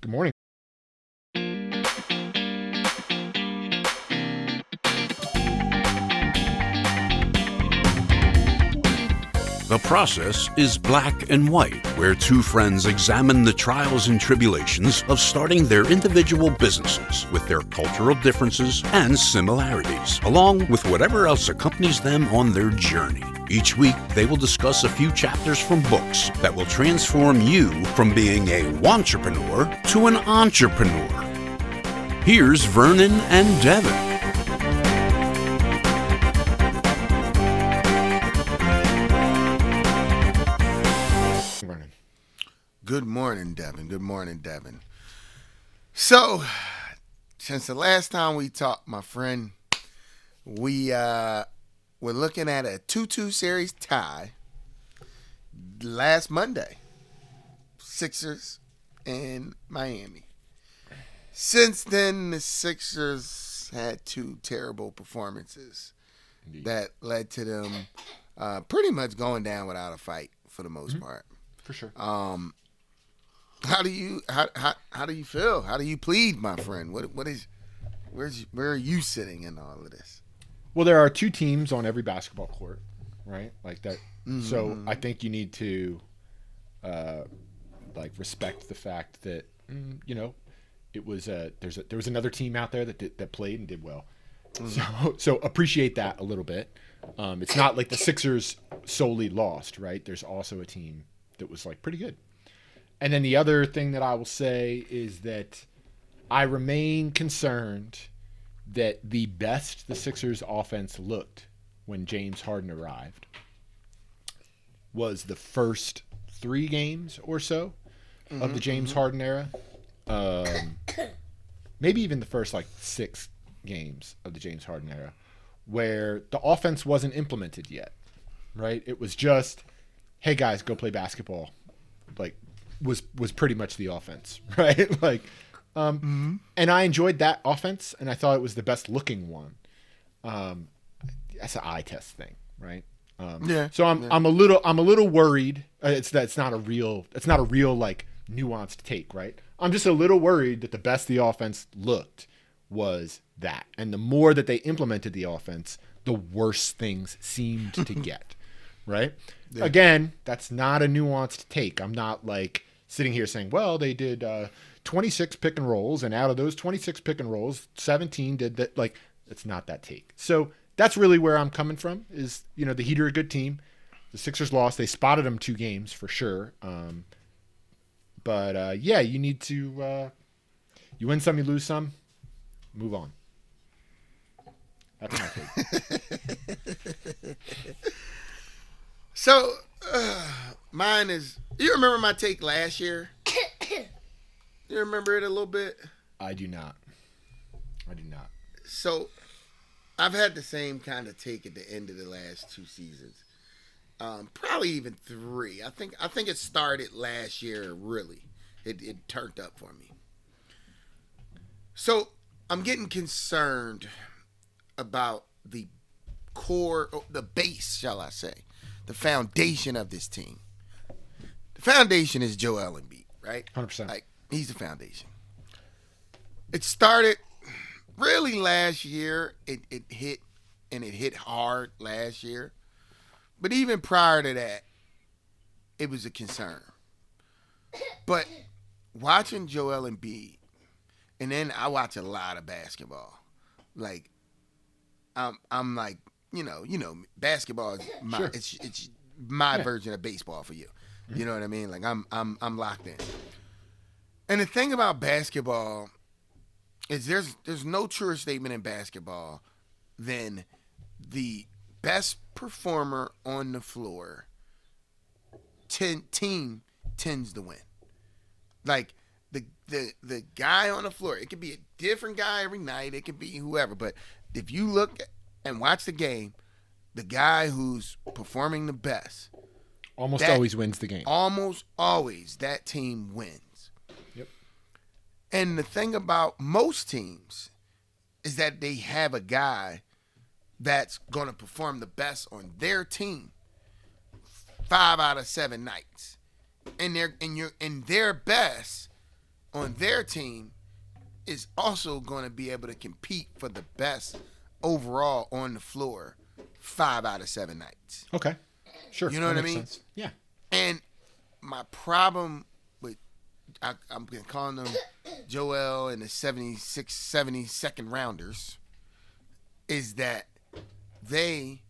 Good morning. The process is black and white, where two friends examine the trials and tribulations of starting their individual businesses with their cultural differences and similarities, along with whatever else accompanies them on their journey. Each week, they will discuss a few chapters from books that will transform you from being a entrepreneur to an entrepreneur. Here's Vernon and Devin. Vernon. Good morning, Devin. Good morning, Devin. So, since the last time we talked, my friend, we uh were looking at a 2-2 series tie last Monday. Sixers in Miami. Since then, the Sixers had two terrible performances that led to them uh, pretty much going down without a fight for the most part. For sure. Um, how do you how, how how do you feel? How do you plead, my friend? What what is where's where are you sitting in all of this? Well, there are two teams on every basketball court, right? Like that. So I think you need to, uh, like, respect the fact that mm, you know it was a there's a there was another team out there that did, that played and did well. So so appreciate that a little bit. Um, it's not like the Sixers solely lost, right? There's also a team that was like pretty good. And then the other thing that I will say is that I remain concerned that the best the Sixers offense looked when James Harden arrived was the first three games or so of the James Harden era. Um, maybe even the first like six games of the James Harden era, where the offense wasn't implemented yet, right? It was just, hey guys, go play basketball. Like, was was pretty much the offense, right? like, um, and I enjoyed that offense, and I thought it was the best looking one. Um, that's an eye test thing, right? Um, Yeah, So I'm I'm a little I'm a little worried. Uh, it's that's not a real it's not a real like nuanced take, right? I'm just a little worried that the best the offense looked was that, and the more that they implemented the offense, the worse things seemed to get, right? Again, that's not a nuanced take. I'm not like sitting here saying, well, they did uh, 26 pick and rolls, and out of those 26 pick and rolls, 17 did that. Like, it's not that take. So that's really where I'm coming from. Is you know the Heat are a good team. The Sixers lost. They spotted them two games for sure. Um, but uh, yeah, you need to uh, you win some, you lose some, move on. That's my take. So uh, mine is. You remember my take last year? you remember it a little bit? I do not. I do not. So I've had the same kind of take at the end of the last two seasons. Um, probably even three. I think I think it started last year. Really, it it turned up for me. So I'm getting concerned about the core, the base, shall I say, the foundation of this team. The foundation is Joel Embiid, right? 100%. Like he's the foundation. It started really last year. It it hit and it hit hard last year. But even prior to that, it was a concern. But watching Joel Embiid, and then I watch a lot of basketball. Like, I'm I'm like, you know, you know, basketball is my Sure. it's it's my version of baseball for you. Mm-hmm. You know what I mean? Like I'm I'm I'm locked in. And the thing about basketball is there's there's no truer statement in basketball than the best performer on the floor ten, team tends to win. Like the the the guy on the floor, it could be a different guy every night, it could be whoever, but if you look and watch the game, the guy who's performing the best, Almost That- always wins the game. almost always that team wins. Yep. And the thing about most teams is that they have a guy that's going to perform the best on their team five out of seven nights. And they're and you're and their best on their team is also going to be able to compete for the best overall on the floor five out of seven nights. Okay. Sure. You know that what I mean? sense. Yeah. And my problem with I, I'm gonna call them Joel and the 76, 72nd rounders is that they,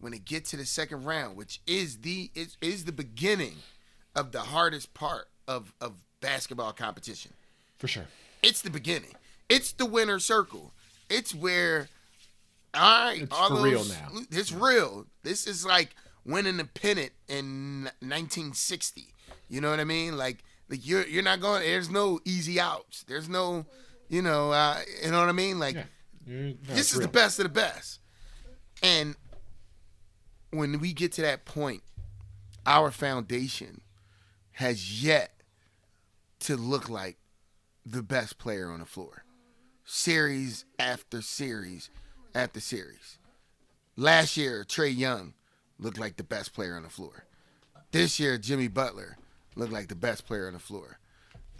when they get to the second round, which is the is, is the beginning of the hardest part of of basketball competition. For sure. It's the beginning. It's the winner circle. It's where all right, It's all for those, real now. It's real. This is like winning the pennant in 1960. You know what I mean? Like, like you're you're not going. There's no easy outs. There's no, you know, uh, you know what I mean? Like, Yeah. No, this is the best of the best. And when we get to that point, our foundation has yet to look like the best player on the floor. Series after series after series. Last year, Trae Young looked like the best player on the floor. This year, Jimmy Butler looked like the best player on the floor.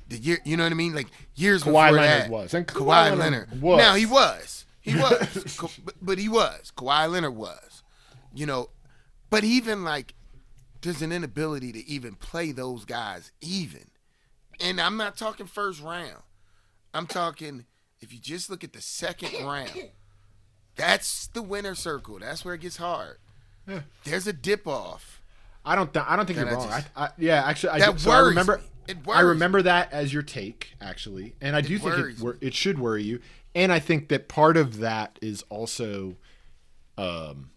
The year, you know what I mean? Like years Kawhi before Leonard that, was. And Kawhi, Kawhi Leonard was. Now he was, he was, but, but he was. Kawhi Leonard was, you know. But even like, there's an inability to even play those guys even, and I'm not talking first round. I'm talking if you just look at the second round. That's the winner circle. That's where it gets hard. Yeah. There's a dip off. I don't. Th- I don't think That you're I wrong. just- I, I, yeah, actually, I, That so I worries remember. me. It I worries remember that as your take, actually, and I do think it, wor- it should worry you. And I think that part of that is also, um,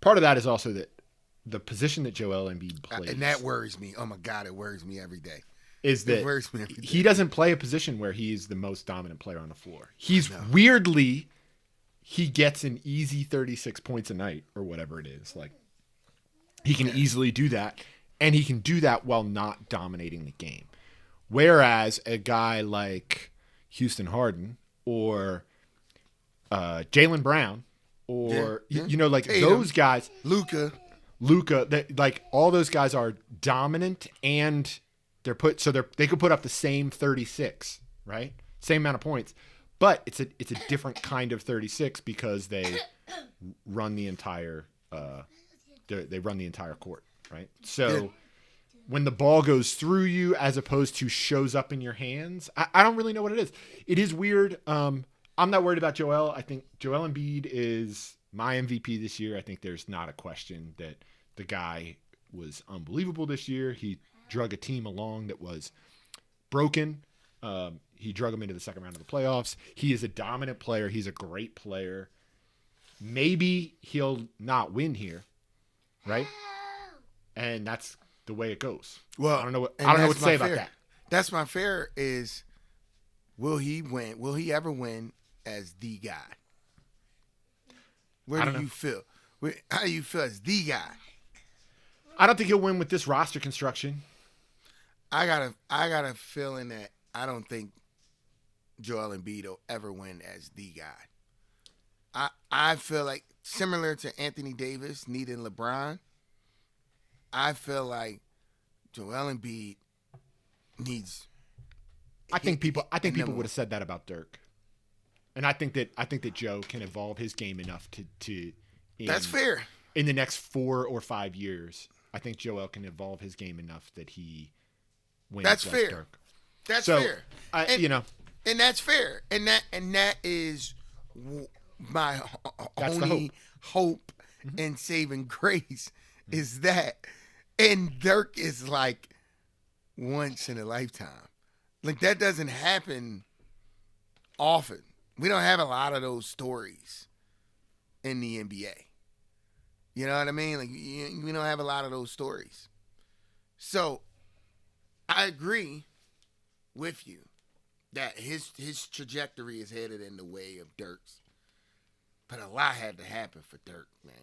part of that is also that the position that Joel Embiid plays And that worries me. Oh my God, it worries me every day. Is that worries me every day. he doesn't play a position where he is the most dominant player on the floor. He's weirdly he gets an easy 36 points a night or whatever it is. Like he can easily do that and he can do that while not dominating the game. Whereas a guy like Houston Harden or uh, Jaylen Brown or Yeah, y- you know like Tatum. those guys Luka. Luka, that like all those guys are dominant and they're put so they're they could put up the same 36, right? Same amount of points. But it's a it's a different kind of 36 because they run the entire uh they they run the entire court, right? So when the ball goes through you as opposed to shows up in your hands, I, I don't really know what it is. It is weird. Um I'm not worried about Joel. I think Joel Embiid is my MVP this year. I think there's not a question that the guy was unbelievable this year. He drug a team along that was broken. Um, he drug them into the second round of the playoffs. He is a dominant player. He's a great player. Maybe he'll not win here, right? And that's the way it goes. Well, I don't know what I don't know what to say my about that. That's my fear is will he win? Will he ever win as the guy? Where do know. you feel? Where, how do you feel as the guy? I don't think he'll win with this roster construction. I got a I got a feeling that I don't think Joel Embiid will ever win as the guy. I I feel like similar to Anthony Davis needing LeBron. I feel like Joel Embiid needs. I think people I think people would have said that about Dirk. And I think that I think that Joe can evolve his game enough to to in, That's fair. in the next four or five years. I think Joel can evolve his game enough that he wins. That's like fair. Dirk. That's So fair. I, And- you know, and that's fair. And that and that is my That's only hope, mm-hmm. and saving grace mm-hmm. is that. And dirk is like once in a lifetime. Like that doesn't happen often. We don't have a lot of those stories in the nba you know what i mean? Like y- we don't have a lot of those stories. So i agree with you that his his trajectory is headed in the way of Dirk's. But a lot had to happen for Dirk, man.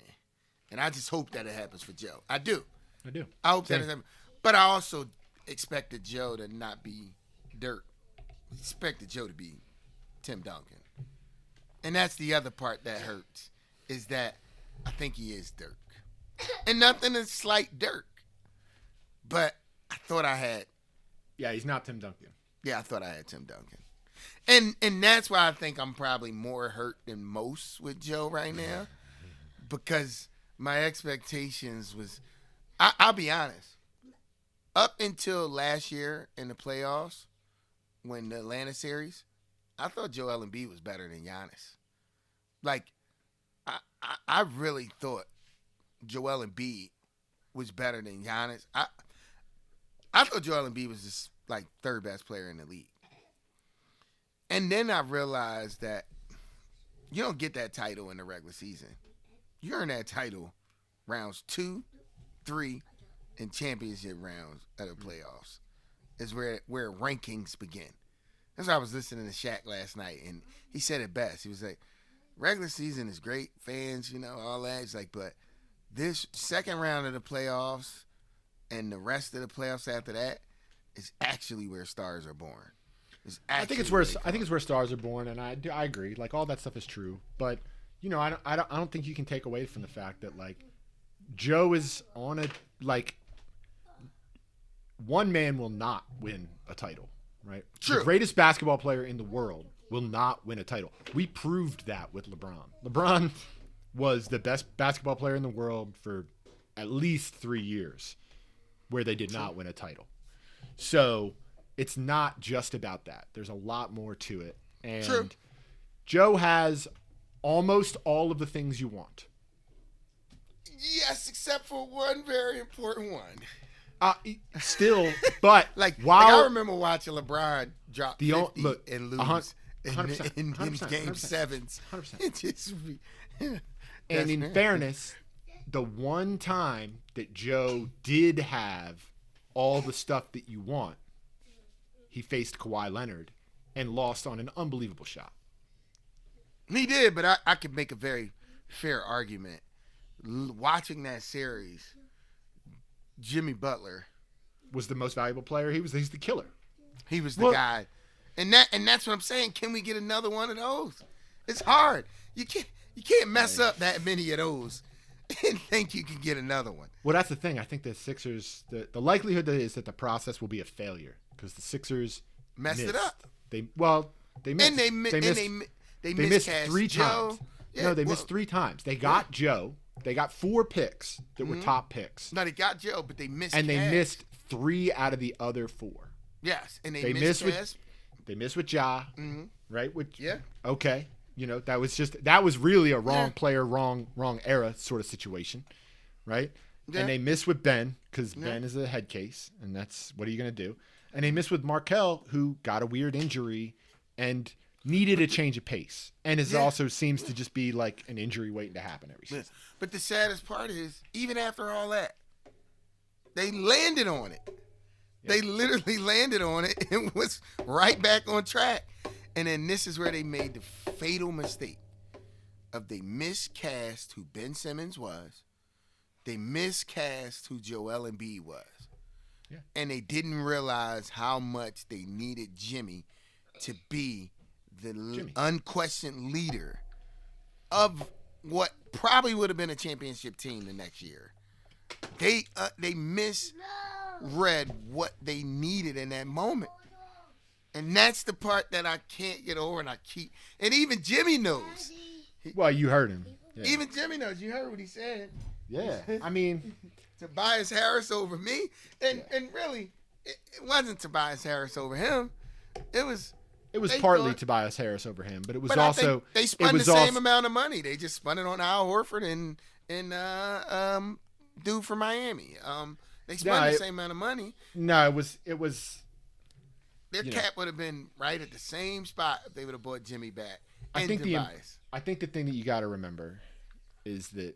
And I just hope that it happens for Joe. I do. I do. I hope that it happens. But I also expected Joe to not be Dirk. Expected Joe to be Tim Duncan. And that's the other part that hurts is that I think he is Dirk. And nothing is slight Dirk. But I thought I had Yeah, he's not Tim Duncan. yeah, I thought I had Tim Duncan. And and that's why I think I'm probably more hurt than most with Joe right now. Because my expectations was I, I'll be honest. Up until last year in the playoffs, when the Atlanta series, I thought Joel Embiid was better than Giannis. Like, I, I, I really thought Joel Embiid was better than Giannis. I I thought Joel Embiid was just like third best player in the league. And then I realized that you don't get that title in the regular season. You earn that title rounds two, three, and championship rounds of the playoffs. Is where where rankings begin. That's why I was listening to Shaq last night, and he said it best. He was like, "Regular season is great, fans, you know, all that." He's like, but this second round of the playoffs and the rest of the playoffs after that is actually where stars are born. It's I think it's where I think it's where stars are born, and I do, I agree. Like all that stuff is true, but you know, I don't, I don't I don't think you can take away from the fact that like Joe is on a like one man will not win a title, right? True. The greatest basketball player in the world will not win a title. We proved that with LeBron. LeBron was the best basketball player in the world for at least 3 years where they did not win a title. So, it's not just about that. There's a lot more to it. And True. Joe has almost all of the things you want. Yes, except for one very important one. Uh, still, but Like, while like I remember watching LeBron drop The o- 50 look, and lose in, 100%, in, in 100%, game 100%, sevens. 100%. Just And in fair. fairness, the one time that Joe did have all the stuff that you want, he faced Kawhi Leonard and lost on an unbelievable shot. He did, but I, I could make a very fair argument. L- watching that series, Jimmy Butler, Was the most valuable player. He was he's the killer. he was the Well- guy, and that and that's what I'm saying. Can we get another one of those? It's hard. You can't you can't mess up that many of those and think you can get another one. Well, that's the thing. I think the Sixers, the, the likelihood is that the process will be a failure because the Sixers Messed it up. They well, they missed. And they mi- they and missed. they mi- they, they missed three Joe. times. Yeah, no, they well, missed three times. They got Joe. They got four picks that Mm-hmm. were top picks, No, they got Joe, but they missed. and they Cass. missed three out of the other four. Yes, and they, They missed. missed with-. They missed with Ja, right? With Mm-hmm. Yeah. okay, you know that was just that was really a wrong Yeah. player, wrong wrong era sort of situation, right? Yeah. And they missed with Ben because Ben is a head case, and that's what are you gonna do? And they missed with Markelle, who got a weird injury and needed a change of pace, and Yeah. also seems to just be like an injury waiting to happen every season. But the saddest part is, even after all that, they landed on it. They literally landed on it and was right back on track. And then this is where they made the fatal mistake of they miscast who Ben Simmons was. They miscast who Joel Embiid was. Yeah. And they didn't realize how much they needed Jimmy to be the Jimmy. unquestioned leader of what probably would have been a championship team the next year. They uh, they misread what they needed in that moment. And that's the part that I can't get over and I keep and even Jimmy knows. Well, you heard him. Yeah. Even Jimmy knows. You heard what he said. yeah. I mean, Tobias Harris over me. And and really, it, it wasn't Tobias Harris over him. It was it was partly thought- Tobias Harris over him, but it was But also they spent the same also- amount of money. They just spent it on Al Horford and and uh, um, dude from Miami. Um, they spent Yeah, the same amount of money. No, it was it was Their you cap would have been right at the same spot if they would have bought Jimmy back. I think the I think the thing that you got to remember is that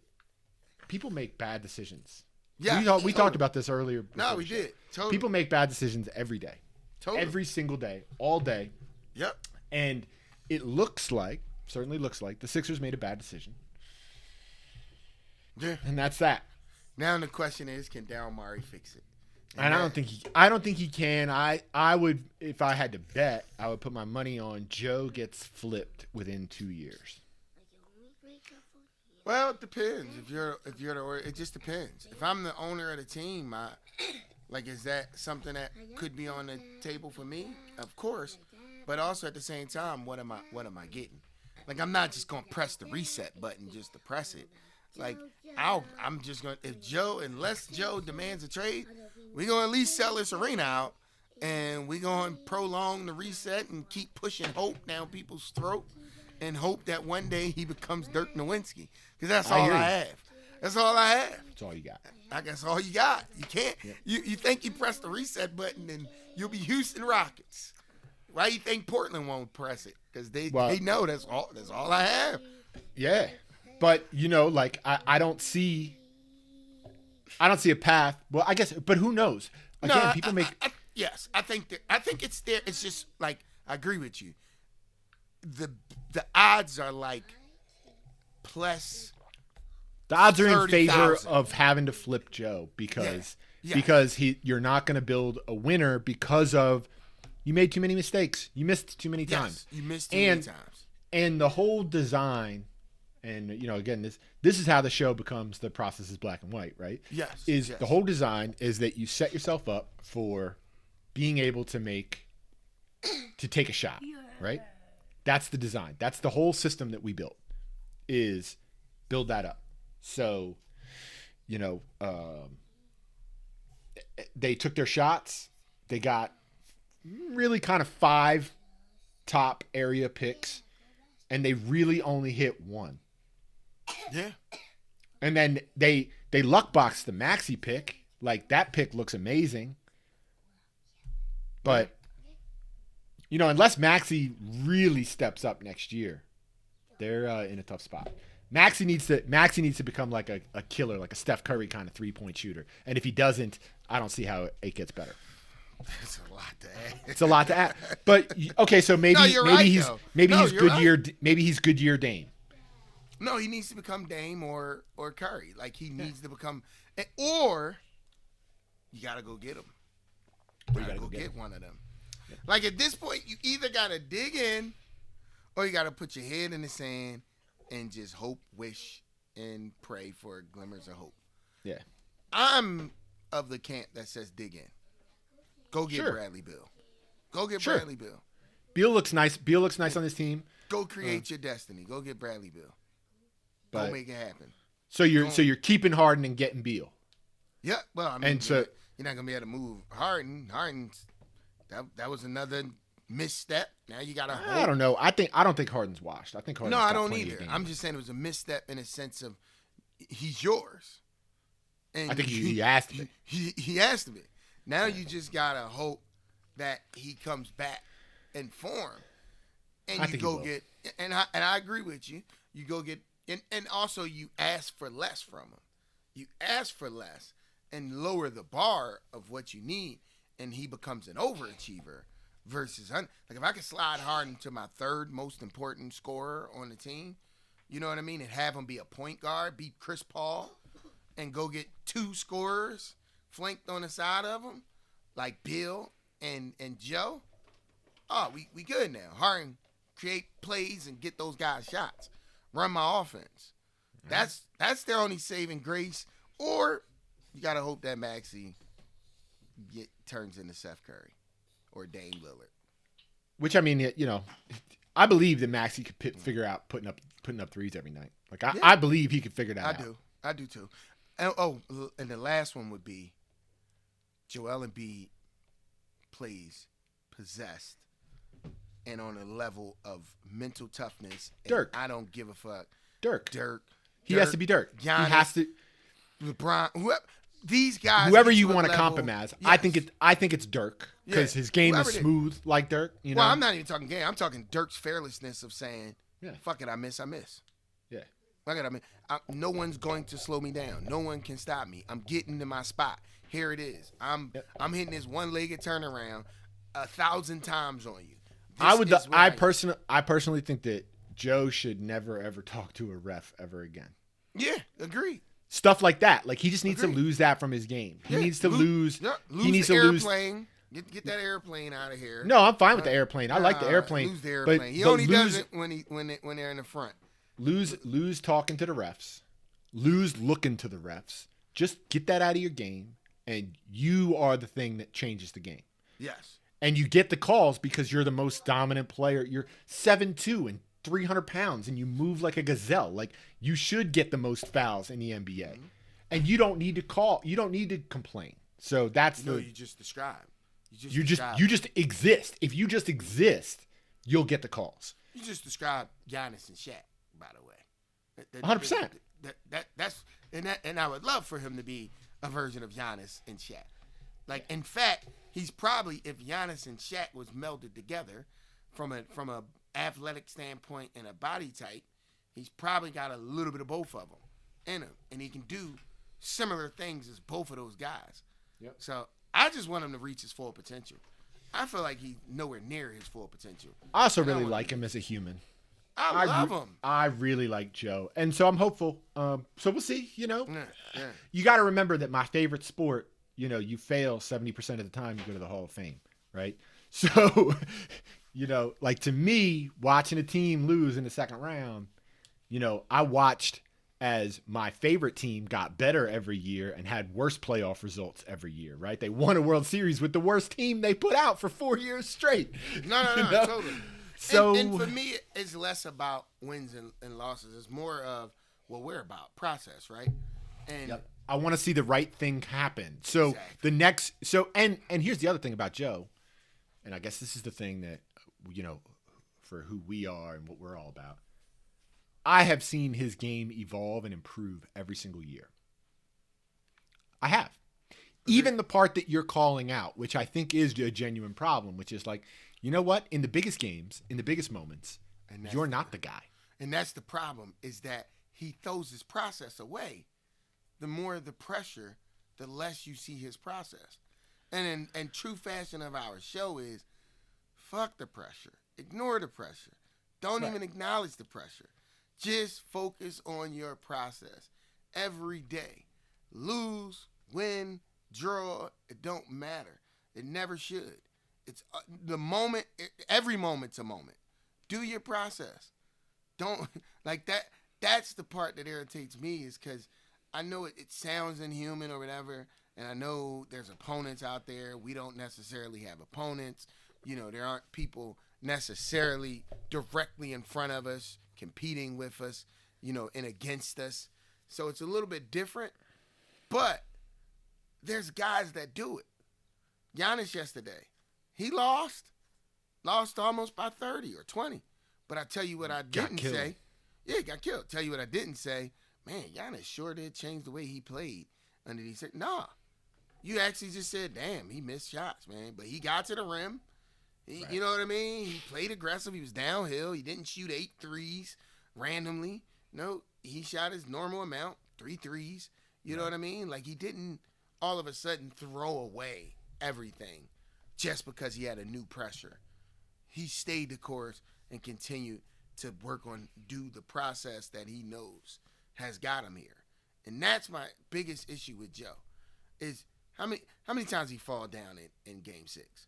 people make bad decisions. Yeah, we, talk- we totally. talked about this earlier. No, we show. did. Totally. People make bad decisions every day, Totally. every single day, all day, Yep. and it looks like, certainly looks like, the Sixers made a bad decision, Yeah. and that's that. Now the question is, can Daryl Morey fix it? And I don't think he, I don't think he can. I, I would, if I had to bet, I would put my money on Joe gets flipped within two years. Well, it depends. If you're if you're the it just depends. If I'm the owner of the team, I like is that something that could be on the table for me? Of course. But also at the same time, what am I what am I getting? Like I'm not just gonna press the reset button just to press it. Like I'll I'm just gonna if Joe unless Joe demands a trade, we gonna at least sell this arena out and we're gonna prolong the reset and keep pushing hope down people's throat and hope that one day he becomes Dirk Nowitzki. Because that's I all I have. That's all I have. That's all you got. I guess all you got. You can't. You you think you press the reset button and you'll be Houston Rockets. Why you think Portland won't press it? Because they Well- they know that's all that's all I have. Yeah. But you know, like I, I don't see I don't see a path. Well, I guess but who knows? Again, I- people I- make I- I- yes, I think that I think it's there. It's just like I agree with you. The the odds are like plus the odds are in favor 30,000. of having to flip Joe because Yeah. because he you're not going to build a winner because of you made too many mistakes. You missed too many times. yes, you missed too And- many times. and the whole design and you know again this this is how the show becomes the process is black and white right? Yes, is yes. the whole design is that you set yourself up for being able to make to take a shot right? That's the design. That's the whole system that we built is build that up. So you know um, they took their shots. They got really kind of five top area picks and they really only hit one Yeah. and then they they luck boxed the Maxey pick. Like that pick looks amazing. But you know unless Maxey really steps up next year they're uh, in a tough spot. Maxey needs to Maxey needs to become like a, a killer like a steph curry kind of three point shooter. And if he doesn't i don't see how it, gets better. It's a lot to add. it's a lot to add. But okay so maybe No, maybe right, he's though. maybe No, he's goodyear maybe he's goodyear Dame No, he needs to become Dame or or Curry. Like he needs to become, eh, or you gotta go get him. You gotta, go, get, one of them. Like at this point, you either gotta dig in, or you gotta put your head in the sand and just hope, wish, and pray for glimmers of hope. yeah I'm of the camp that says dig in. Go get Sure. Bradley Beal. Go get Sure. Bradley Bill. beal looks nice beal looks nice on this team Go create your destiny. Go get Bradley Beal. Go But- make it happen. So you're so you're keeping Harden and getting Beal. Yeah, well, I mean, And so- you're not gonna be able to move Harden. Harden, that that was another misstep. Now you gotta. I don't know. I think I don't think Harden's washed. I think Harden's No, I don't either. I'm just saying it was a misstep in a sense of he's yours. And I think he- he has to be. He, he has to be. Now you just gotta hope that he comes back in form, and I you go get. And I and I agree with you. You go get and and also you ask for less from him. You ask for less and lower the bar of what you need, and he becomes an overachiever. Versus, un- like if I could slide Harden to my third most important scorer on the team, you know what I mean, and have him be a point guard, beat Chris Paul, and go get two scorers flanked on the side of him, like Beal and and Joe. Oh, we we good now. Harden create plays and get those guys shots. Run my offense. Mm-hmm. That's that's their only saving grace. Or you gotta hope that Maxey get turns into Seth Curry or Dame Lillard. Which I mean, you know, I believe that Maxey could pi figure out putting up putting up threes every night. Like I, Yeah. I believe he could figure that I out. I do. I do too. And oh, and the last one would be Joel Embiid plays possessed and on a level of mental toughness. and Dirk. I don't give a fuck. Dirk. Dirk. He has to be Dirk. Giannis, he has to. LeBron. Whoever, these guys. Whoever you want to level- comp him as, I think Yes. it. I think it's Dirk because Yeah, his game whoever is it is. smooth like Dirk. You know. Well, I'm not even talking game. I'm talking Dirk's fearlessness of saying, Yeah. "Fuck it, I miss, I miss." Yeah. Fuck it, I mean, I, no one's going to slow me down. No one can stop me. I'm getting to my spot. Here it is. I'm I'm hitting this one-legged turnaround a thousand times on you. I would. what I am. personally. I personally think that Joe should never ever talk to a ref ever again. Yeah, agree. Stuff like that. Like he just needs Agreed. to lose that from his game. He Yeah, needs to lo- lose. yeah, lose he needs the to lose. airplane. Get get that airplane out of here. No, I'm fine with the uh, airplane. I like the Nah, airplane. Lose the but- airplane. he but only lose- does it when he when it, when they're in the front. lose lose talking to the refs, lose looking to the refs. Just get that out of your game, and you are the thing that changes the game. Yes. And you get the calls because you're the most dominant player. You're seven two and 300 pounds, and you move like a gazelle. Like you should get the most fouls in the NBA, mm-hmm. and you don't need to call. You don't need to complain. So that's No, the you just describe. You just you just you just exist. If you just exist, you'll get the calls. You just described Giannis and Shaq, by the way. That- 100%. That, that that's and that and I would love for him to be a version of Giannis and Shaq. Like in fact, he's probably if Giannis and Shaq was melded together from a from a athletic standpoint and a body type, he's probably got a little bit of both of them in him, and he can do similar things as both of those guys. Yep. So I just want him to reach his full potential. I feel like he's nowhere near his full potential. I also And really want- like him as a human. I love re- him. I really like Joe, and so I'm hopeful. Um, so we'll see. You know, Yeah, yeah. you got to remember that my favorite sport. You know, you fail 70 percent of the time, you go to the Hall of Fame, right? So, you know, like to me, watching a team lose in the second round, you know, I watched as my favorite team got better every year and had worse playoff results every year, right? They won a World Series with the worst team they put out for four years straight. No, no, no, You know? totally. So and, and for me, it's less about wins and, and losses. It's more of what we're about, process, right? And I want to see the right thing happen. So Exactly. the next, so and and here's the other thing about Joe, and I guess this is the thing that you know, for who we are and what we're all about. I have seen his game evolve and improve every single year. I have. Even the part that you're calling out, which I think is a genuine problem, which is like, you know what? In the biggest games, in the biggest moments, And you're the- not the guy. and that's the problem is that he throws his process away. The more the pressure, the less you see his process. And in and true fashion of our show is fuck the pressure. Ignore the pressure. Don't Right. even acknowledge the pressure. Just focus on your process every day. Lose, win, draw, it don't matter. It never should. It's uh, the moment every moment's a moment. Do your process. Don't like that that's the part that irritates me is cuz I know it, it sounds inhuman or whatever and I know there's opponents out there. We don't necessarily have opponents. You know, there aren't people necessarily directly in front of us competing with us, you know, and against us. So it's a little bit different. But there's guys that do it. Giannis yesterday, he lost, lost almost by 30 or 20. But I tell you what I didn't killed. say. Yeah, he got killed. Tell you what I didn't say. Man, Giannis sure did change the way he played under these. Nah, you actually just said, damn, he missed shots, man. But he got to the rim. He, You know what I mean? He played aggressive. He was downhill. He didn't shoot eight threes randomly. No, he shot his normal amount, three threes. You know what I mean? Like he didn't all of a sudden throw away everything just because he had a new pressure. He stayed the course and continued to work on do the process that he knows has got him here. And that's my biggest issue with Joe is how many how many times he fall down in, in game six?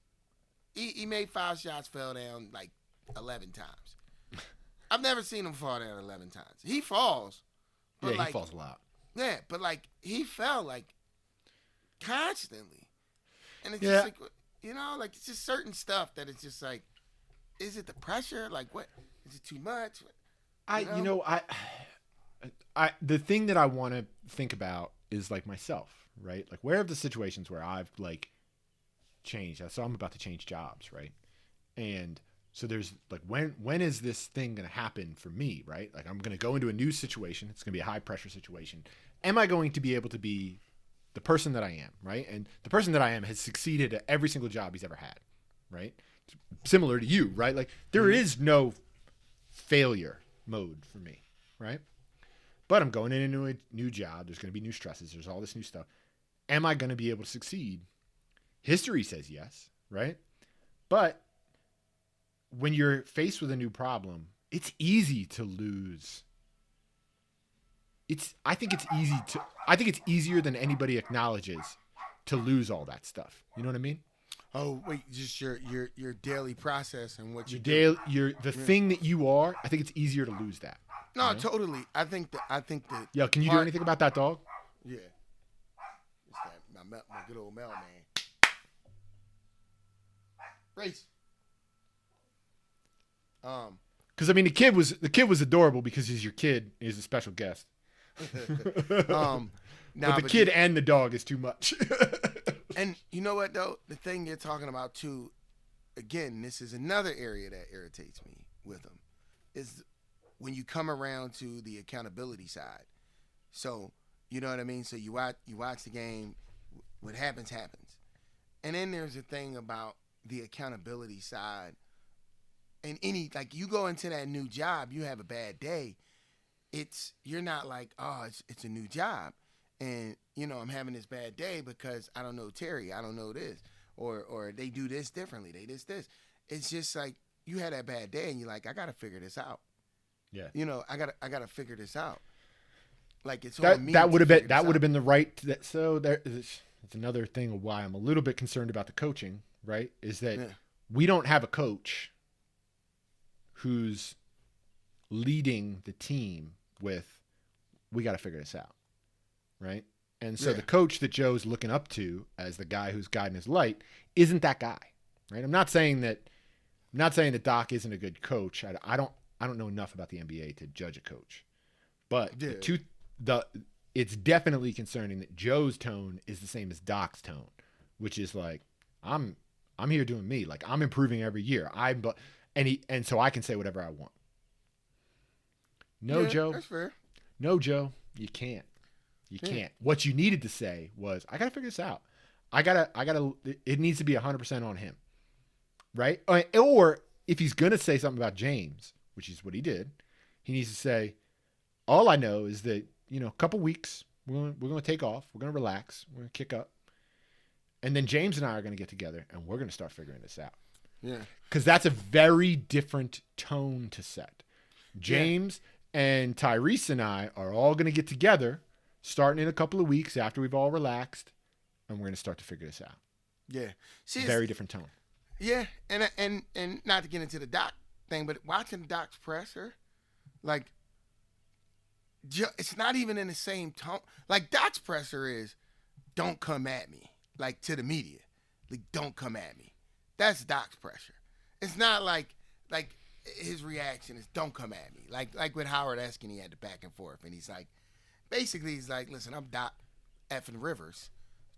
He, he made five shots, fell down like eleven times. I've never seen him fall down eleven times. He falls. But yeah, like, he falls a lot. yeah, but like he fell like constantly, and it's Yeah. just like you know, like it's just certain stuff that it's just like, is it the pressure? Like what? Is it too much? I you you know I I the thing that I want to think about is like myself, right? Like where are the situations where I've like changed? So I'm about to change jobs, right? And so there's like when when is this thing going to happen for me, right? Like I'm going to go into a new situation. It's going to be a high pressure situation. Am I going to be able to be the person that I am, right? And the person that I am has succeeded at every single job he's ever had, right? Similar to you, right? Like there mm-hmm. is no failure mode for me, right? But I'm going into a new job. There's going to be new stresses. There's all this new stuff. Am I going to be able to succeed? History says yes, right? But when you're faced with a new problem, it's easy to lose. It's I think it's easy to I think it's easier than anybody acknowledges to lose all that stuff. You know what I mean? Oh wait, just your your your daily process and what you Your do. daily, your the thing that you are. I think it's easier to lose that. No, you totally. I think that I think that. Yo, can you do anything about that dog? Yeah. It's that my, my good old mailman. Race. Um. Because I mean, the kid was the kid was adorable because he's your kid. He's a special guest. Um. Nah, but the kid and the dog is too much. And you know what though? The thing you're talking about too, again, this is another area that irritates me with them, is when you come around to the accountability side. So you know what I mean. So you watch you watch the game, what happens happens, and then there's a thing about the accountability side. And any like you go into that new job, you have a bad day. It's you're not like oh it's it's a new job and you know I'm having this bad day because I don't know Terry, I don't know this, or or they do this differently, they this this. It's just like you had that bad day, and you're like, I gotta figure this out. Yeah. You know, I gotta I gotta figure this out. Like it's that that would have been that would have been the right that, so there is it's another thing of why I'm a little bit concerned about the coaching right is that Yeah. we don't have a coach who's leading the team with we got to figure this out right and so Yeah. the coach that Joe's looking up to as the guy who's guiding his light isn't that guy right I'm not saying that I'm not saying that Doc isn't a good coach I, I don't I don't know enough about the NBA to judge a coach but the two the it's definitely concerning that Joe's tone is the same as Doc's tone, which is like I'm I'm here doing me, like I'm improving every year. I'm but and he and so I can say whatever I want. No, Yeah, Joe. That's fair. No, Joe. You can't. You Yeah. can't. What you needed to say was, I gotta figure this out. I gotta. I gotta. It needs to be hundred percent on him, right? Or- Or if he's gonna say something about James, which is what he did, he needs to say, all I know is that you know, a couple weeks we're gonna, we're gonna take off. We're gonna relax. We're gonna kick up, and then James and I are gonna get together and we're gonna start figuring this out Yeah. because that's a very different tone to set. James and Tyrese and I are all going to get together starting in a couple of weeks after we've all relaxed, and we're going to start to figure this out. Yeah. See, Very different tone. Yeah, and and and not to get into the doc thing, but watching Doc's presser, like, it's not even in the same tone. Like Doc's presser is, "Don't come at me," like to the media, like, "Don't come at me." That's Doc's pressure. It's not like like his reaction is, "Don't come at me." Like like with Howard asking, he had the back and forth, and he's like, basically, he's like, "Listen, I'm Doc effing Rivers."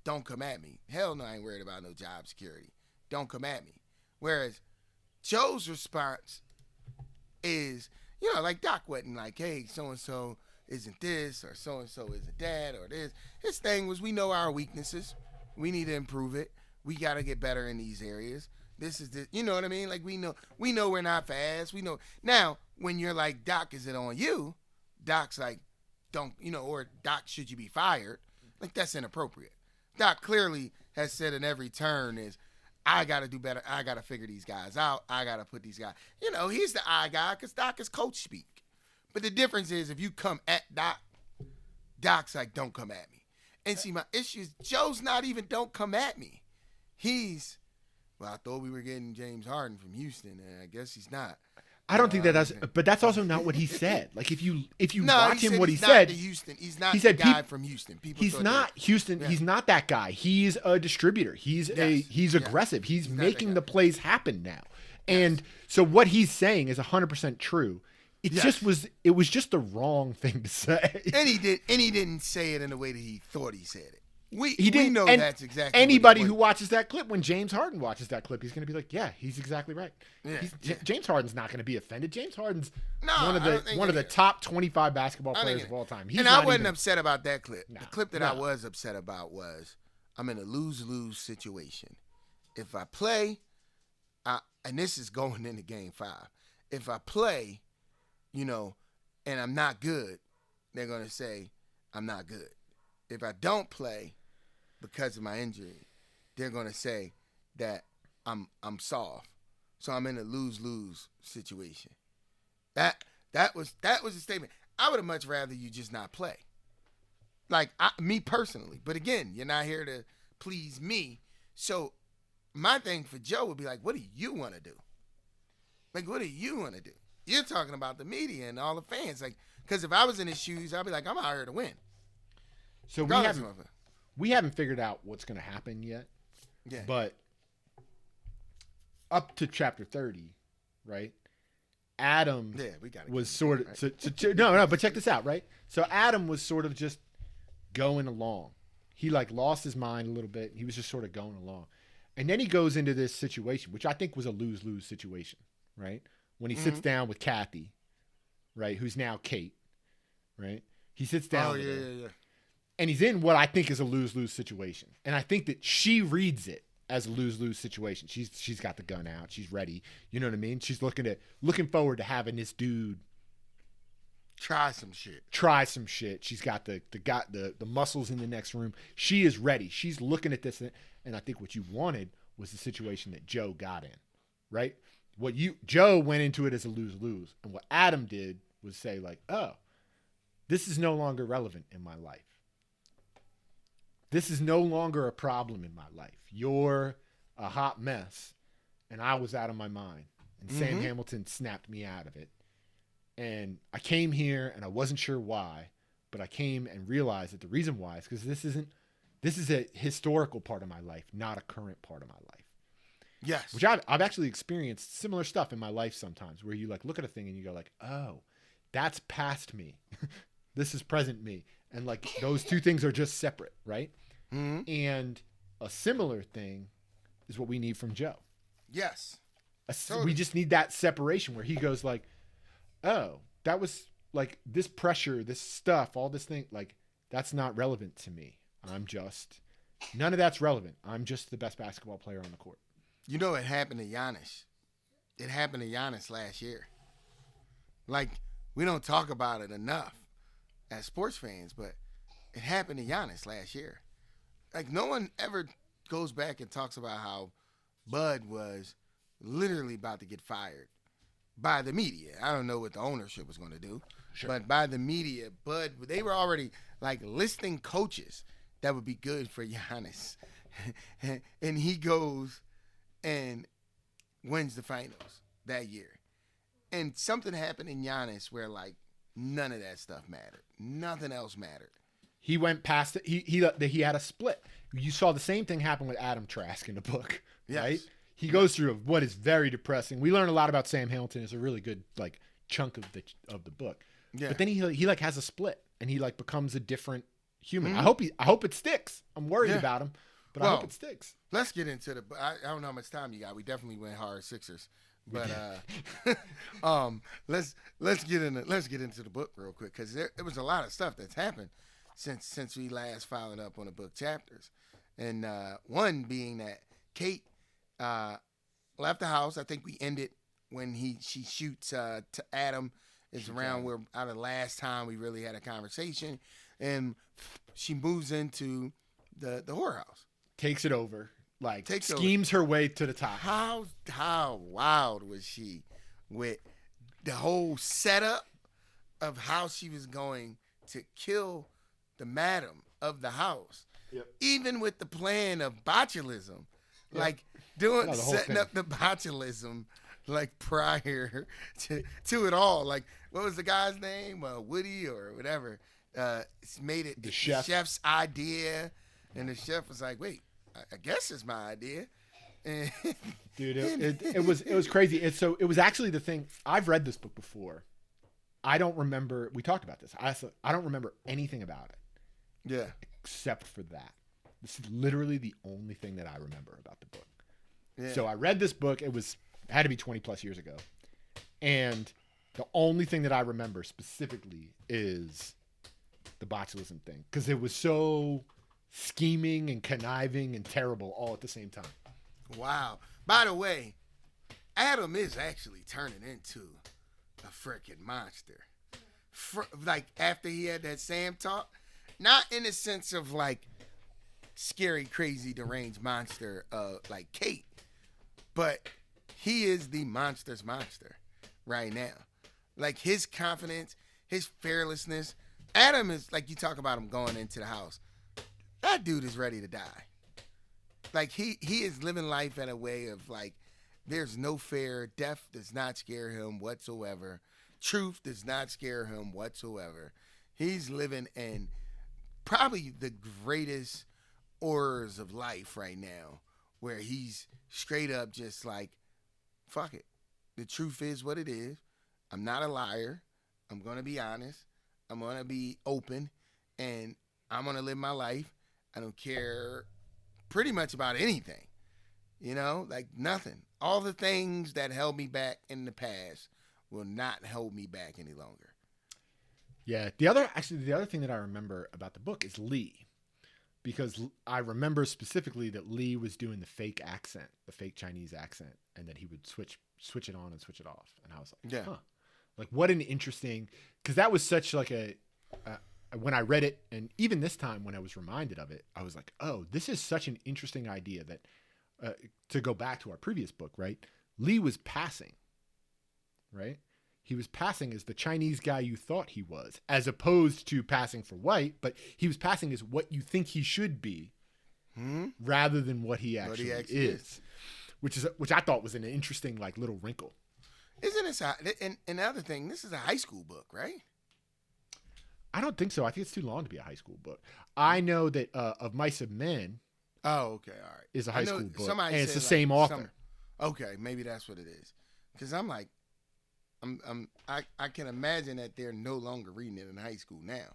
Don't come at me. Hell no, I ain't worried about no job security don't come at me. Whereas Joe's response is, you know, like Doc wasn't like, hey, so and so isn't this, or so and so isn't that, or this. His thing was, we know our weaknesses. We need to improve it. We got to get better in these areas. This is the, you know what I mean? Like we know, we know we're not fast. We know now when you're like, Doc, is it on you? Doc's like, don't, you know, or Doc, should you be fired? Like that's inappropriate. Doc clearly has said in every turn is, I got to do better. I got to figure these guys out. I got to put these guys. You know, he's the I guy because Doc is coach speak. But the difference is if you come at Doc, Doc's like, don't come at me. And see, my issue is Joe's not even don't come at me. He's, well, I thought we were getting James Harden from Houston, and I guess he's not. I don't think that that's, but that's also not what he said. Like if you if you No, watch him, what he he's not said, Houston. He's not he the said guy peop- from Houston. People he's not that. Houston. Yeah. He's not that guy. He's a distributor. He's a Yes. he's Yeah. aggressive. He's, He's making the plays happen now. And so what he's saying is 100% true. It Yes. just was it was just the wrong thing to say. And he did, and he didn't say it in the way that he thought he said it. We He didn't we know and that's exactly. anybody who watches that clip when James Harden watches that clip, he's going to be like, "Yeah, he's exactly right." Yeah, He's, yeah. James Harden's not going to be offended. James Harden's No, one of the one of the top 25 basketball players of all time. He's and I wasn't even- upset about that clip. The clip that I was upset about was I'm in a lose lose situation. If I play, I, and this is going into game five. If I play, you know, and I'm not good, they're gonna say I'm not good. If I don't play because of my injury, they're gonna say that I'm I'm soft. So I'm in a lose lose situation. That that was that was a statement. I would have much rather you just not play. Like I, me personally, but again, you're not here to please me. So my thing for Joe would be like, what do you want to do? Like, what do you want to do? you're talking about the media and all the fans. Like, because if I was in his shoes, I'd be like, I'm out here to win. So we haven't it. We haven't figured out what's going to happen yet. Yeah. But up to chapter 30, right? Adam yeah, we got was sort of so, so- so- no no but check this out right so adam was sort of just going along he like lost his mind a little bit he was just sort of going along and then he goes into this situation which i think was a lose-lose situation right when he sits mm-hmm. down with kathy right who's now kate right he sits oh, down Oh yeah, yeah, yeah. And he's in what i think is a lose-lose situation and i think that she reads it as a lose-lose situation she's she's got the gun out she's ready you know what i mean she's looking at looking forward to having this dude Try some shit. try some shit. She's got the the got the the muscles in the next room. She is ready. She's looking at this, and I think what you wanted was the situation that Joe got in, right? What you Joe went into it as a lose lose, and what Adam did was say like, oh, this is no longer relevant in my life. This is no longer a problem in my life. You're a hot mess, and I was out of my mind. And Sam mm-hmm. Hamilton snapped me out of it and I came here and I wasn't sure why, but I came and realized that the reason why is because this isn't this is a historical part of my life, not a current part of my life. Yes. Which I've, I've actually experienced similar stuff in my life sometimes, where you like look at a thing and you go like, oh, that's past me, this is present me, and like those two things are just separate, right? Mhm. And a similar thing is what we need from Joe. Yes. A Totally. We just need that separation where he goes like, "Oh, that was like this pressure, this stuff, all this thing. Like that's not relevant to me. I'm just none of that's relevant. I'm just the best basketball player on the court." You know it happened to Giannis. It happened to Giannis last year. Like we don't talk about it enough as sports fans, but it happened to Giannis last year. Like no one ever goes back and talks about how Bud was literally about to get fired by the media. I don't know what the ownership was going to do, but by the media, Bud they were already like listing coaches that would be good for Giannis, and he goes and wins the finals that year. And something happened in Giannis where like none of that stuff mattered. Nothing else mattered. He went past it. He he he had a split. You saw the same thing happen with Adam Trask in the book, Yes. right? He goes through what is very depressing. We learn a lot about Sam Hamilton. It's a really good like chunk of the of the book. Yeah. But then he he like has a split and he like becomes a different human. I hope he I hope it sticks. I'm worried Yeah. about him, but I hope it sticks. Let's get into the. I, I don't know how much time you got. We definitely went hard Sixers, but uh, um, let's let's get into let's get into the book real quick because there, there was a lot of stuff that's happened since since we last followed up on the book chapters, and uh, one being that Kate uh, left the house. I think we ended when he she shoots uh, to Adam. Is around where out of the last time we really had a conversation, and she moves into the the whorehouse. Takes it over. Like Takes over. schemes her way to the top. How how wild was she with the whole setup of how she was going to kill the madam of the house, Yep. even with the plan of botulism, like doing No, setting thing. up the botulism like prior to to it all. Like what was the guy's name? Uh, Woody or whatever. Uh, it's made it The chef. chef's idea, and the chef was like, "Wait, I, I guess it's my idea." And dude it, it, it was it was crazy it's so it was actually the thing i've read this book before i don't remember we talked about this I I don't remember anything about it yeah, except for that this is literally the only thing that i remember about the book yeah. so i read this book it was it had to be 20 plus years ago and the only thing that i remember specifically is the botulism thing because it was so scheming and conniving and terrible all at the same time Wow. By the way, Adam is actually turning into a freaking monster. Fr- like after he had that Sam talk, not in the sense of like scary, crazy, deranged monster, uh, like Kate, but he is the monster's monster right now. Like his confidence, his fearlessness. Adam is like you talk about him going into the house. That dude is ready to die like he he is living life in a way of like There's no fear. Death does not scare him whatsoever. Truth does not scare him whatsoever. He's living in probably the greatest horrors of life right now, where he's straight up just like, fuck it. The truth is what it is. I'm not a liar. I'm going to be honest. I'm going to be open and I'm going to live my life. I don't care pretty much about anything. You know, like nothing. All the things that held me back in the past will not hold me back any longer. Yeah. The other, actually, the other thing that I remember about the book is Lee, because I remember specifically that Lee was doing the fake accent, the fake Chinese accent, and that he would switch switch it on and switch it off, and I was like, Yeah. huh. Like what an interesting, because that was such like a. Uh, when I read it, and even this time when I was reminded of it, I was like, "Oh, this is such an interesting idea." That uh, to go back to our previous book, right? Lee was passing, right? He was passing as the Chinese guy you thought he was, as opposed to passing for white, but he was passing as what you think he should be, Hmm? rather than what he What actually, he actually is. is. Which is which I thought was an interesting like little wrinkle. Isn't this a, and and the other thing? This is a high school book, right? I don't think so. I think it's too long to be a high school book. I know that uh, of Mice and Men Oh, okay, all right. is a high school book, and it's the said, same author. some- okay, maybe that's what it is. Because I'm like, I'm, I'm, I, I can imagine that they're no longer reading it in high school now.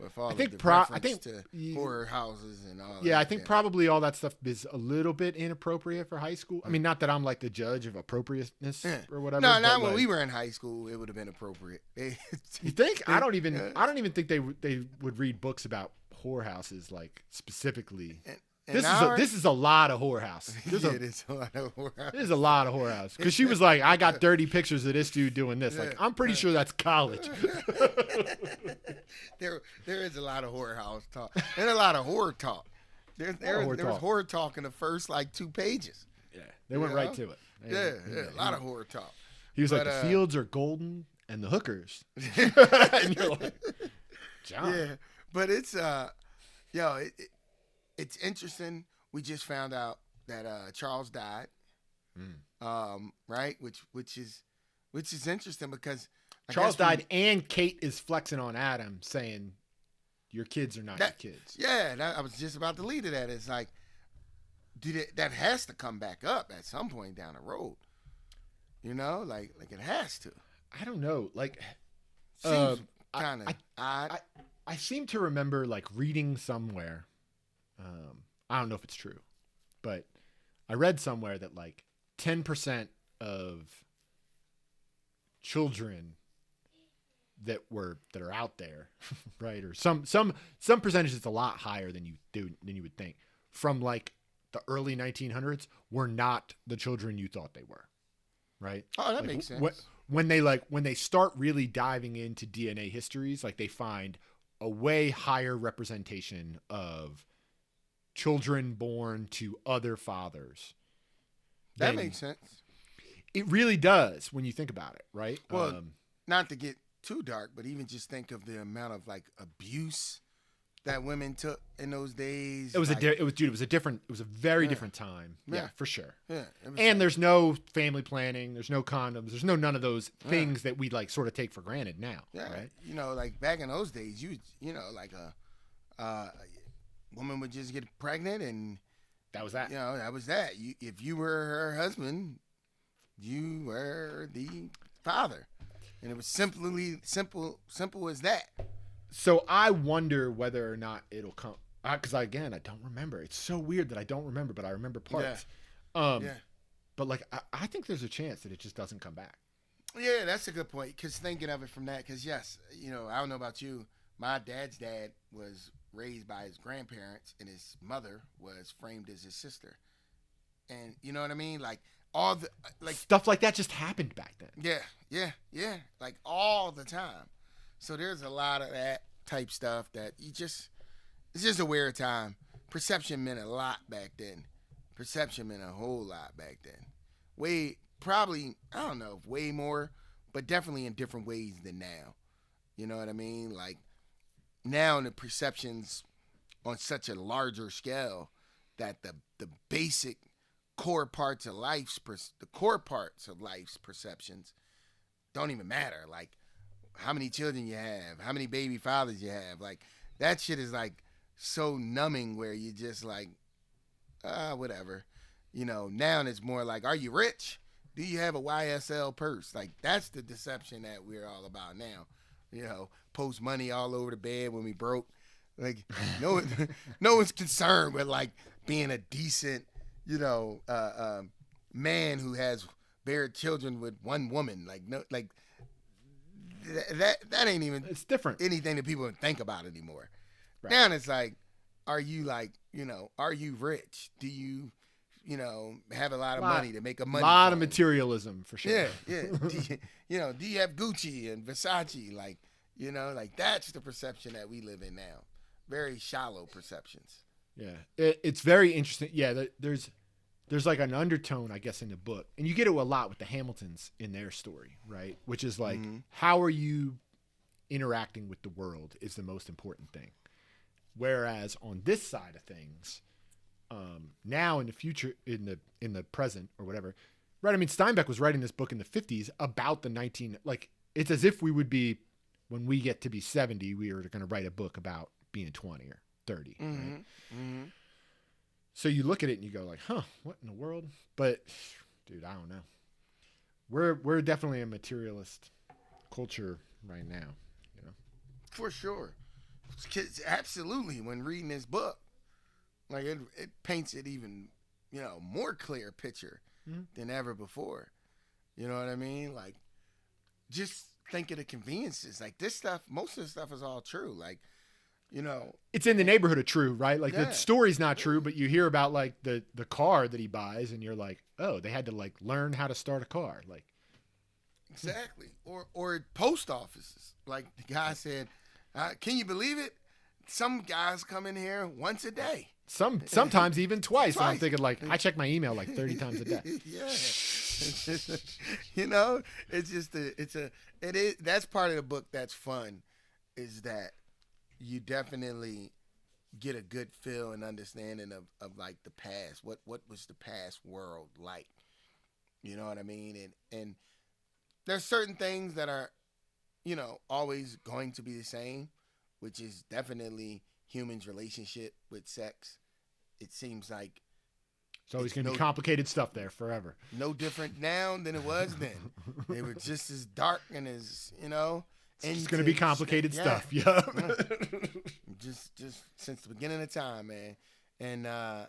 With all I think the pro- I think to you- horror houses and all. Yeah, I think shit. probably all that stuff is a little bit inappropriate for high school. I mean, not that I'm like the judge of appropriateness Yeah. or whatever. No, not when we were in high school. It would have been appropriate. You think? I don't even. I don't even think they would- they would read books about whorehouses like specifically. And- This is a, this is a lot of whorehouse. There's yeah, a there's a lot of horror. there's a lot of whorehouse because she was like, I got dirty pictures of this dude doing this. Like, I'm pretty sure that's college. there, there is a lot of whorehouse talk and a lot of horror talk. There, there, horror there was talk. horror talk in the first like two pages. yeah, they went You right to it. They- Yeah, he- yeah, a lot of horror talk. He was like, the uh, fields are golden and the hookers. and you're like, John. Yeah, but it's uh, yo, it, it, it's interesting. We just found out that uh Charles died. Hmm. Um, right, which which is which is interesting because I Charles guess we- died, and Kate is flexing on Adam, saying, "Your kids are not That- your kids." Yeah, that, I was just about to lead to that. It's like, dude, that, that has to come back up at some point down the road. You know, like like it has to. I don't know. Like, Seems I- kind of I- odd. I, I seem to remember like reading somewhere. Um, I don't know if it's true, but I read somewhere that like ten percent of children that were that are out there, right, or some some some percentage that's a lot higher than you do than you would think from like the early 1900s were not the children you thought they were, right? oh, that Like, makes sense. wh- when they like when they start really diving into DNA histories, like they find a way higher representation of children born to other fathers. that makes sense. It really does when you think about it, right? Well, um, Not to get too dark, but even just think of the amount of like abuse that women took in those days. it was a like, di- it was dude. It was a different. It was a very Yeah. different time. Yeah, Yeah. for sure. yeah, And there's no family planning. There's no condoms. There's no none of those things that we like sort of take for granted now. Yeah, Right. you know, like back in those days, you you know, like a uh, woman would just get pregnant, and That was that. you know that was that. You, if you were her husband, you were the father, and it was simply simple simple as that. So I wonder whether or not it'll come because again I don't remember. It's so weird that I don't remember, but I remember parts. Um, yeah, But like I, I think there's a chance that it just doesn't come back. yeah, that's a good point. Because thinking of it from that, because yes, you know, I don't know about you. My dad's dad was raised by his grandparents, and his mother was framed as his sister. And you know what I mean? Like all the uh, like Stuff like that just happened back then. Yeah, yeah, yeah. Like all the time. So there's a lot of that type stuff that you just it's just a weird time. Perception meant a lot back then. Perception meant a whole lot back then. Way probably I don't know, way more, but definitely in different ways than now. You know what I mean? Like now the perceptions on such a larger scale that the the basic core parts of life's per- the core parts of life's perceptions don't even matter. Like how many children you have, how many baby fathers you have. Like that shit is like so numbing where you just like ah whatever. You know, now it's more like are you rich? Do you have a YSL purse? Like that's the deception that we're all about now. You know, post money all over the bed when we broke. Like no no one's concerned with like being a decent, you know, uh, um, man who has bear children with one woman. Like no, like th- that that ain't even It's different. anything that people think about anymore. Now it's like, are you like, you know, are you rich? Do you, you know, have a lot of Lot- money to make a A lot of materialism for sure. Yeah, yeah. do you, know, do you have Gucci and Versace? Like, you know, like that's the perception that we live in now. Very shallow perceptions. Yeah, it, it's very interesting. Yeah, there's there's like an undertone, I guess, in the book, and you get it a lot with the Hamiltons in their story, right? Which is like, mm-hmm. how are you interacting with the world is the most important thing. Whereas on this side of things, um, now in the future, in the in the present or whatever, right? I mean, Steinbeck was writing this book in the '50s about the 19 like it's as if we would be when we get to be 70, we are going to write a book about being 20 or 30. Right? So you look at it and you go like, "Huh, what in the world?" But dude, I don't know. We're we're definitely a materialist culture right now, you know. For sure Absolutely. When reading this book, like it, it paints it even, you know, more clear picture than ever before. You know what I mean? Like, just think of the conveniences. Like this stuff, most of the stuff is all true. Like, you know, It's in the neighborhood of true, right? Like Yeah. the story's not true, but you hear about like the the car that he buys and you're like, "Oh, they had to like learn how to start a car." Like Exactly. Or or post offices. Like the guy said, uh, can you believe it? Some guys come in here once a day. Some sometimes even twice. And I'm thinking like, I check my email like 30 times a day. yeah. you know, it's just a it's a it is that's part of the book that's fun is that you definitely get a good feel and understanding of, of like the past. What what was the past world like? You know what I mean? And and there's certain things that are, you know, always going to be the same, which is definitely humans' relationship with sex. It seems like It's always going to no- be complicated stuff there forever. no different now than it was then. they were just as dark and as you know. It's going to be complicated yeah, stuff. Yeah. Just just since the beginning of time, man. And uh,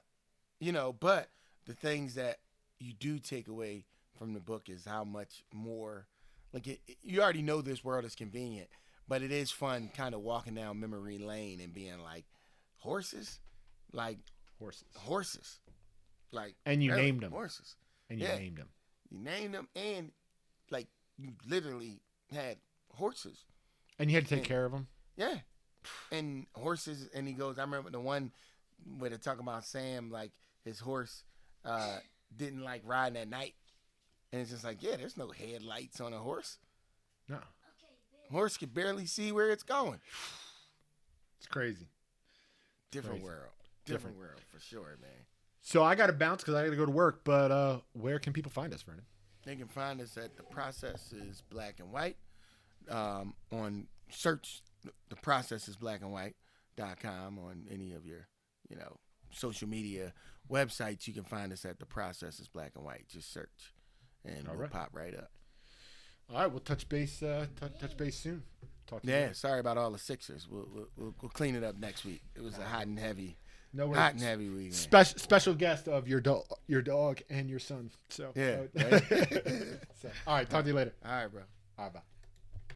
you know, but the things that you do take away from the book is how much more like it- you already know this world is convenient, but it is fun kind of walking down memory lane and being like horses, like Horses. horses, like And you named them. horses. And you Yeah. named him. You named them, and like you literally had horses. And you had to take And- care of them. Yeah, and horses. And he goes. I remember the one where they talk about Sam, like his horse uh, didn't like riding at night, and it's just like, yeah, there's no headlights on a horse. No. Horse can barely see where it's going. It's crazy. Different Crazy. world. Different, world for sure, man. So I got to bounce because I got to go to work. But uh, where can people find us, Vernon? They can find us at the process is black and white. Um, on search the process is black and white dot com on any of your, you know, social media websites. You can find us at the process is black and white. Just search, and All we'll right. pop right up. All right, we'll touch base. Uh, touch, touch base soon. Talk to you. Yeah, later. sorry about all the Sixers. We'll, we'll we'll clean it up next week. It was a hot and heavy, No worries. hot and heavy week. Special special guest of your dog, your dog and your son. So Yeah, right? so, all right, talk to you later. All right, bro. All right, bye.